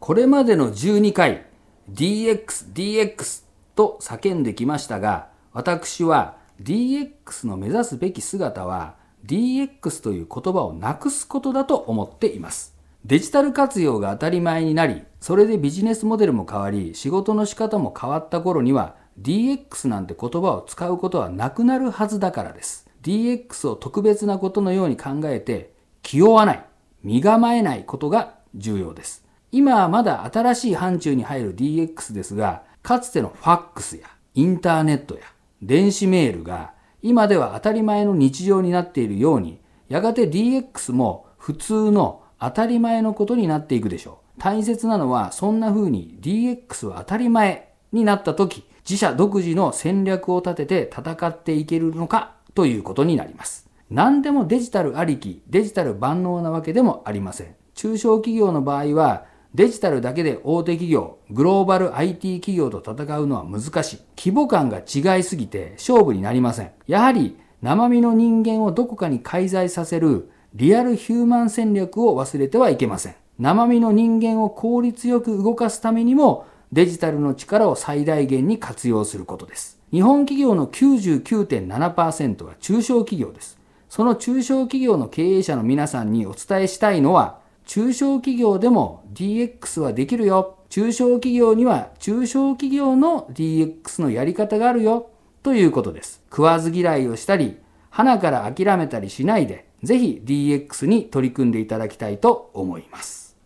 これまでの12回 DX、DX と叫んできましたが、私は DX の目指すべき姿は DX という言葉をなくすことだと思っています。デジタル活用が当たり前になり、それでビジネスモデルも変わり、仕事の仕方も変わった頃には DX なんて言葉を使うことはなくなるはずだからです。DX を特別なことのように考えて、気負わない、身構えないことが重要です。今はまだ新しい範疇に入る DX ですが、かつてのファックスやインターネットや電子メールが今では当たり前の日常になっているように、やがて DX も普通の当たり前のことになっていくでしょう。大切なのはそんな風に DX は当たり前になった時、自社独自の戦略を立てて戦っていけるのかということになります。何でもデジタルありき、デジタル万能なわけでもありません。中小企業の場合は、デジタルだけで大手企業、グローバル IT 企業と戦うのは難しい。規模感が違いすぎて勝負になりません。やはり生身の人間をどこかに介在させるリアルヒューマン戦略を忘れてはいけません。生身の人間を効率よく動かすためにもデジタルの力を最大限に活用することです。日本企業の99.7%は中小企業です。その中小企業の経営者の皆さんにお伝えしたいのは、中小企業でも DX はできるよ。中小企業には中小企業の DX のやり方があるよ。ということです。食わず嫌いをしたり、花から諦めたりしないで、ぜひ DX に取り組んでいただきたいと思います。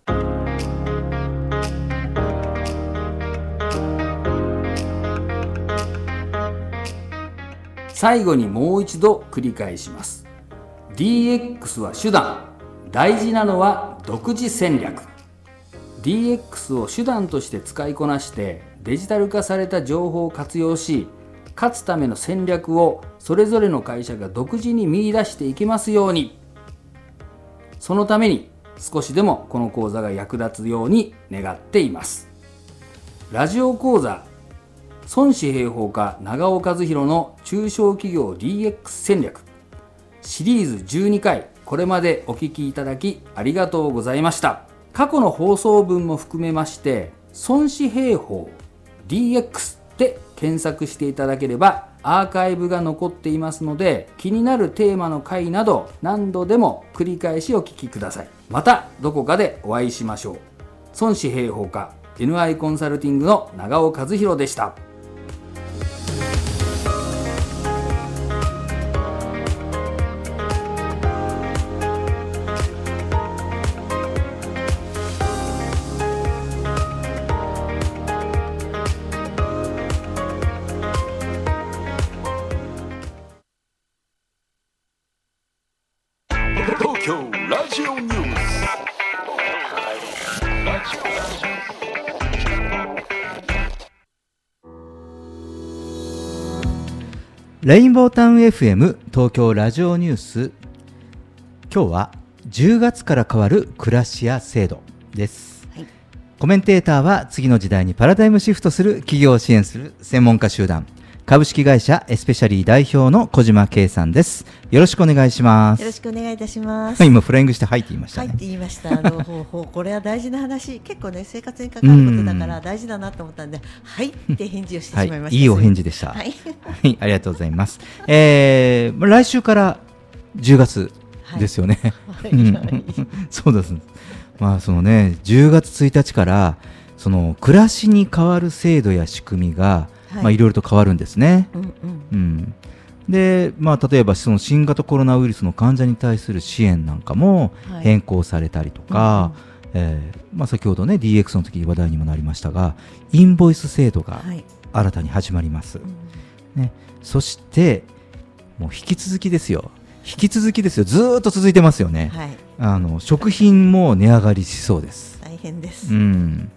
最後にもう一度繰り返します。DX は手段。大事なのは独自戦略。DX を手段として使いこなしてデジタル化された情報を活用し、勝つための戦略をそれぞれの会社が独自に見出していけますように。そのために少しでもこの講座が役立つように願っています。ラジオ講座孫子兵法家長尾和弘の中小企業 DX 戦略シリーズ12回これまでお聞きいただきありがとうございました。過去の放送分も含めまして孫子兵法 DX で検索していただければアーカイブが残っていますので気になるテーマの回など何度でも繰り返しお聞きください。またどこかでお会いしましょう。孫子兵法家 NI コンサルティングの長尾和弘でした。レインボータウン FM 東京ラジオニュース。今日は10月から変わる暮らしや制度です、はい。コメンテーターは次の時代にパラダイムシフトする企業を支援する専門家集団株式会社エスペシャリー代表の小島圭さんですよろしくお願いしますよろしくお願いいたします。今フライングして入って言いましたねはいって言いました。あのほうほうこれは大事な話、結構ね生活に関わることだから大事だなと思ったんで、はいって返事をしてしまいました。はいいいお返事でしたはい。はい、ありがとうございます。えー、まあ来週から10月ですよね。はいうんはい [LAUGHS] そうです。まあそのね、10月1日からその暮らしに変わる制度や仕組みが、はいまあいろいろと変わるんですね。うんうん。うん。で、まあ例えばその新型コロナウイルスの患者に対する支援なんかもはい変更されたりとか、えーまあ先ほどね DX の時に話題にもなりましたが、インボイス制度がはい。新たに始まります。うんね、そしてもう引き続きですよ引き続きですよずーっと続いてますよね、はい。あの食品も値上がりしそうです大変です。うん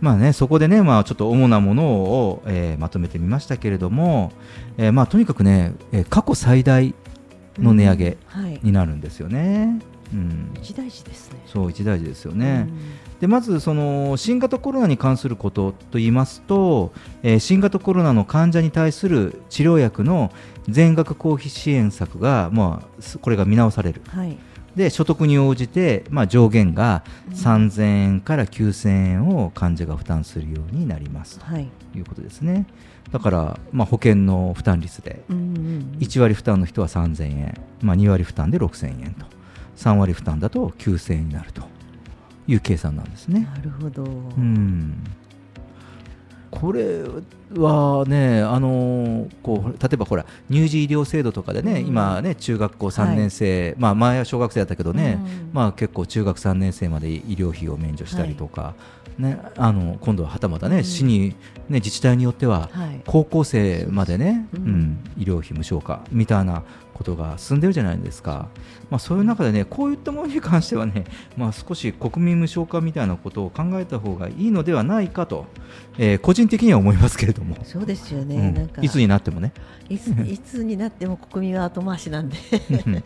まあねそこでねまあちょっと主なものを、えーまとめてみましたけれども、えーまあとにかくね、えー過去最大の値上げ。になるんですよね、うん、一大事ですね。そう一大事ですよね、うんでまずその新型コロナに関することといいますと、えー新型コロナの患者に対する治療薬の全額公費支援策が、まあ、すこれが見直されるはい。で所得に応じて、まあ、上限が3000円から9000円を患者が負担するようになりますはい。ということですねだから、まあ、保険の負担率でうんうん1割負担の人は3000円、まあ、2割負担で6000円と3割負担だと9000円になるという計算なんですね。なるほど。うんこれはね、あのーこう例えばほら乳児医療制度とかでね、うん。今ね中学校3年生、まあ前は小学生だったけどね、うん。まあ結構中学3年生まで医療費を免除したりとか、ねあの今度ははたまたね、うん。市にね自治体によってははい。高校生までね、ううん。ん医療費無償化みたいなことが進んでるじゃないですか、まあ、そういう中でねこういったものに関してはね、まあ、少し国民無償化みたいなことを考えた方がいいのではないかと、えー個人的には思いますけれども、そうですよね。うん。なんかいつになってもね。いつ [LAUGHS] いつになっても国民は後回しなんで。うん。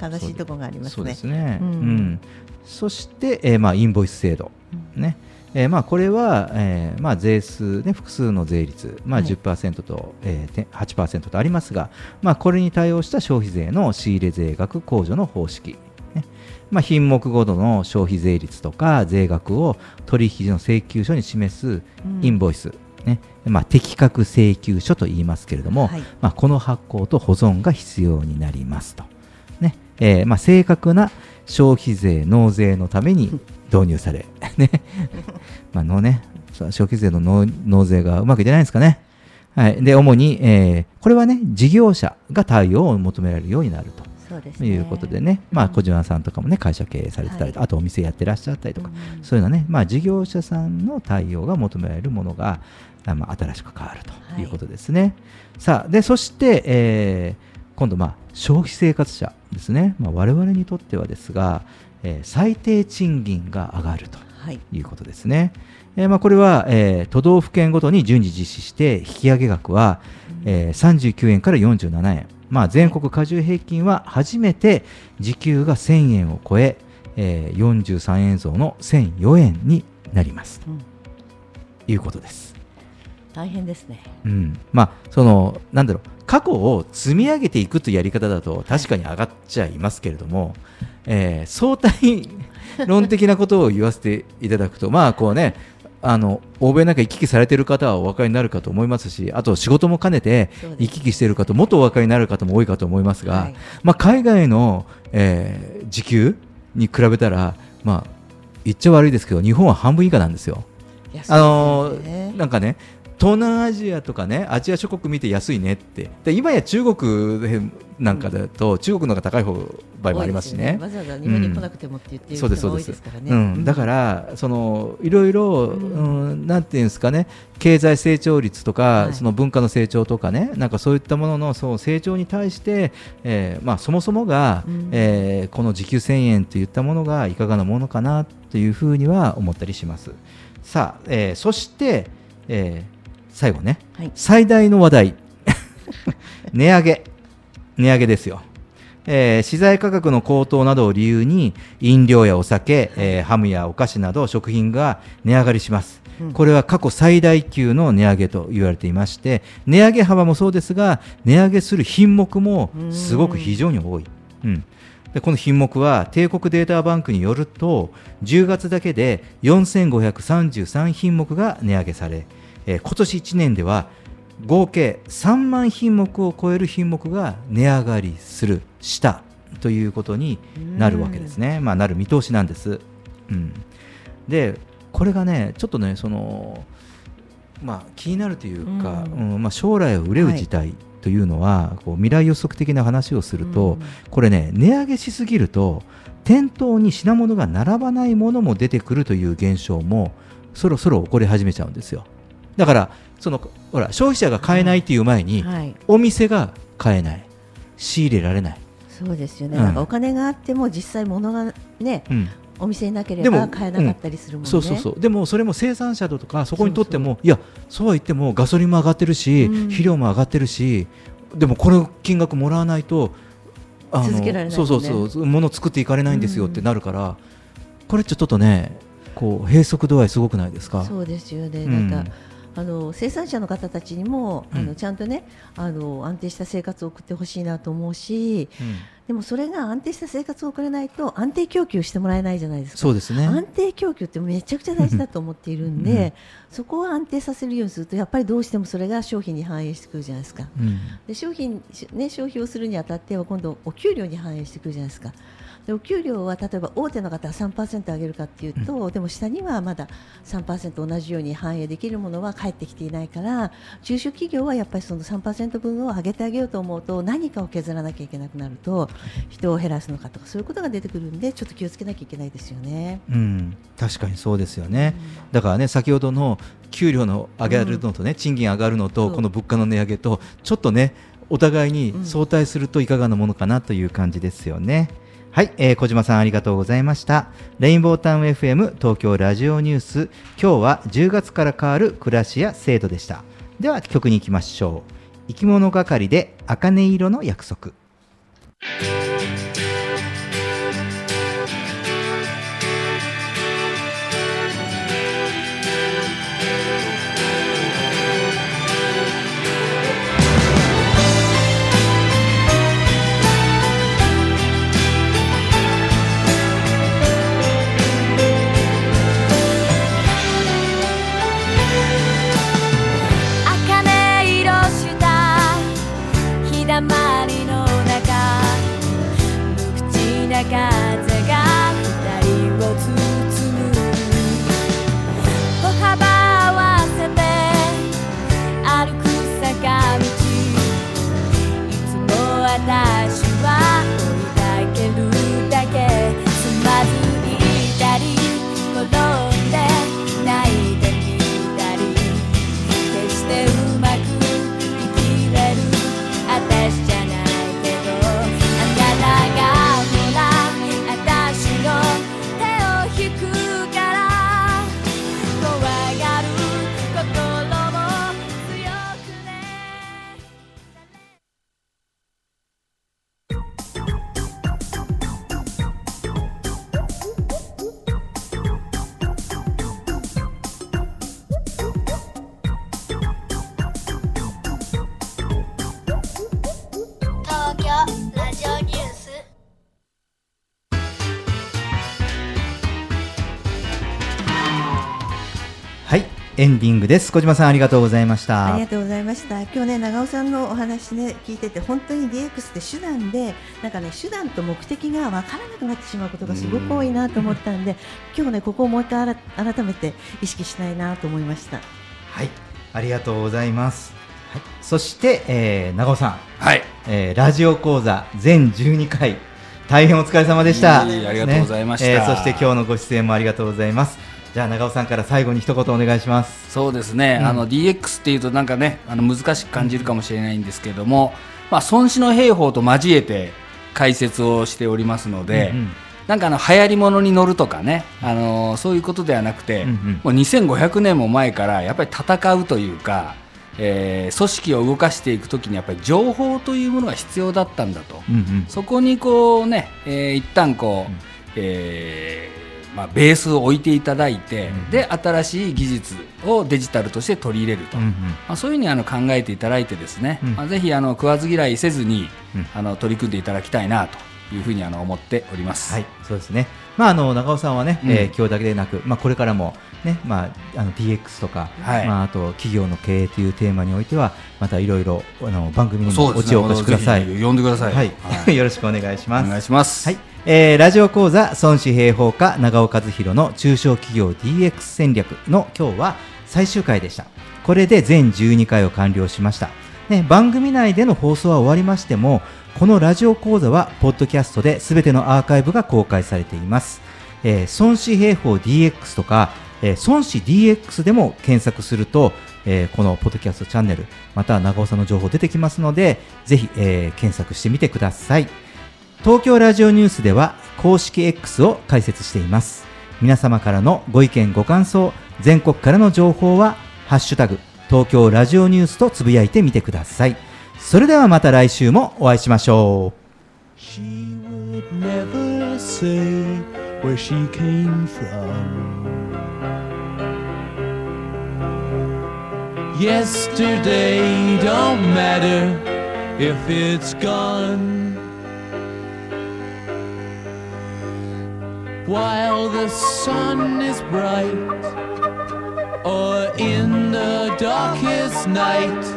悲しいところがありますね。そうです。ね、ううん。ん。そして、えーまあ、インボイス制度、ねえーまあ、これは、えーまあ、税数、ね、複数の税率、まあ、はい。10%と、えーて8%とありますが、まあ、これに対応した消費税の仕入れ税額控除の方式、ね。まあ、品目ごとの消費税率とか税額を取引の請求書に示すうん。インボイス、ね。まあ、適格請求書と言いますけれども、はい。まあ、この発行と保存が必要になりますと、ねえーまあ、正確な消費税納税のために導入され、[LAUGHS] ね。[LAUGHS] まあのね、消費税の納納税がうまくいってないんですかね。はい、で主に、えーこれはね事業者が対応を求められるようになると。ね。いうことでね、まあ、小島さんとかもね会社経営されてたり、はい。あとお店やってらっしゃったりとか、うん。そういうのはね、まあ、事業者さんの対応が求められるものが、あまあ、新しく変わるということですね。さあでそして、えー今度、まあ、消費生活者ですね、まあ、我々にとってはですが、えー最低賃金が上がるとはい。いうことですね。えーまあ、これは、えー都道府県ごとに順次実施して引き上げ額は、えー39円から47円、まあ、全国加重平均は初めて時給が1000円を超ええー43円増の1004円になりますうんということです。大変ですね。うん、まあそのなんだろう過去を積み上げていくというやり方だと確かに上がっちゃいますけれども、えー相対論的なことを言わせていただくと [LAUGHS] まあこうねあの欧米なんか行き来されている方はお分かりになるかと思いますしあと仕事も兼ねて行き来している方もっとお分かりになる方も多いかと思いますが、はい。まあ、海外の、えー時給に比べたら、まあ、言っちゃ悪いですけど日本は半分以下なんですよ。あのーなんかね東南アジアとかねアジア諸国見て安いねって。で今や中国でなんかだと、中国の方が高い方場合もありますしね。わざわざ日本に来なくてもって言ってるそうです人が多いそうです。からね。うん、だからそのいろいろ、うん、なんていうんですかね。経済成長率とか、はい。その文化の成長とかね。なんかそういったもののそう成長に対して、えーまあ、そもそもが、うん。えーこの時給1000円といったものがいかがなものかなというふうには思ったりします。さあ、えーそして、えー最後ね、はい。最大の話題。[LAUGHS] 値上げ。値上げですよ。えー資材価格の高騰などを理由に飲料やお酒、えーハムやお菓子など食品が値上がりします、うん。これは過去最大級の値上げと言われていまして値上げ幅もそうですが値上げする品目もすごく非常に多い、うん、でこの品目は帝国データバンクによると10月だけで4533品目が値上げされ、えー今年1年では合計3万品目を超える品目が値上がりするしたということになるわけですね、まあ、なる見通しなんです。うん、でこれがねちょっとねその、まあ、気になるというか、ううんまあ、将来を憂う事態というのは、こう未来予測的な話をすると、うん。これね値上げしすぎると店頭に品物が並ばないものも出てくるという現象もそろそろ起こり始めちゃうんですよだからそのほら消費者が買えないっていう前に、はい。お店が買えない。仕入れられない、そうですよね、うん。なんかお金があっても実際物がねうん。お店になければ買えなかったりするもんね、そうそうそう。でもそれも生産者だとかそこにとってもいやそうは言ってもガソリンも上がってるし、うん。肥料も上がってるしでもこの金額もらわないとあ続けられないそうそうそう。物作っていかれないんですよってなるから、これちょっとねこう閉塞度合いすごくないですか？そうですよね、うん。なんかあの生産者の方たちにも、あうんのちゃんとねあの安定した生活を送ってほしいなと思うしうんでもそれが安定した生活を送れないと安定供給してもらえないじゃないですか。そうですね安定供給ってめちゃくちゃ大事だと思っているんで、うんそこを安定させるようにするとやっぱりどうしてもそれが商品に反映してくるじゃないですか。うんで商品、しね、消費をするにあたっては今度お給料に反映してくるじゃないですか。でお給料は例えば大手の方は3%上げるかっていうと、でも下にはまだ3%同じように反映できるものは返ってきていないから中小企業はやっぱりその3%分を上げてあげようと思うと何かを削らなきゃいけなくなると人を減らすのかとかそういうことが出てくるんでちょっと気をつけなきゃいけないですよね。うん、確かにそうですよね、だからね先ほどの給料の上げるのとね、賃金上がるのとこの物価の値上げとちょっとねお互いに相対するといかがなものかなという感じですよね。はい、えー小島さんありがとうございました。レインボータウン FM 東京ラジオニュース今日は10月から変わる暮らしや制度でした。では曲に行きましょう。生き物係で茜色の約束。エンディングです。小島さんありがとうございました。ありがとうございました。今日ね長尾さんのお話ね聞いてて本当に DX って手段でなんかね手段と目的が分からなくなってしまうことがすごく多いなと思ったんで、今日ねここをもう一回改改めて意識したいなと思いました。はい、ありがとうございます。はい、そして、えー、長尾さん、はいえー、ラジオ講座全12回大変お疲れ様でした。ありがとうございましたねえーそして今日のご出演もありがとうございます。じゃあ長尾さんから最後に一言お願いします。そうですね、うん。あの DX っていうとなんかねあの難しく感じるかもしれないんですけども、まあ、孫子の兵法と交えて解説をしておりますので、うんうん。なんかあの流行り物に乗るとかね、あのそういうことではなくて、うんうん。もう2500年も前からやっぱり戦うというかえー組織を動かしていくときにやっぱり情報というものが必要だったんだと、うんうん。そこにこうね、えー一旦こう、えーまあ、ベースを置いていただいて、で新しい技術をデジタルとして取り入れると、うんうんまあ、そういうふうにあの考えていただいてですね、うんまあ、ぜひあの食わず嫌いせずに、うんあの取り組んでいただきたいなというふうにあの思っております。はい、そうですね。まああの長尾さんはね、うんえー今日だけでなく、まあこれからもね、まああの DX とか、はいまああと企業の経営というテーマにおいてはまたいろいろあの番組にもそうですねお知をお越しください。呼んでください。はい、[LAUGHS] よろしくお願いします。お願いします。はい、えーラジオ講座孫子平方家長尾和弘の中小企業 DX 戦略の今日は最終回でした。これで全12回を完了しました、ね、番組内での放送は終わりましてもこのラジオ講座はポッドキャストで全てのアーカイブが公開されています、えー孫子兵法 DX とか、えー孫子 DX でも検索すると、えーこのポッドキャストチャンネルまたは長尾さんの情報出てきますのでぜひ、えー検索してみてください。東京ラジオニュースでは公式 X を開設しています。皆様からのご意見ご感想全国からの情報は「ハッシュタグ東京ラジオニュース」とつぶやいてみてください。それではまた来週もお会いしましょう。Yesterday don't matter if it's gone. While the sun is bright, or in the darkest night.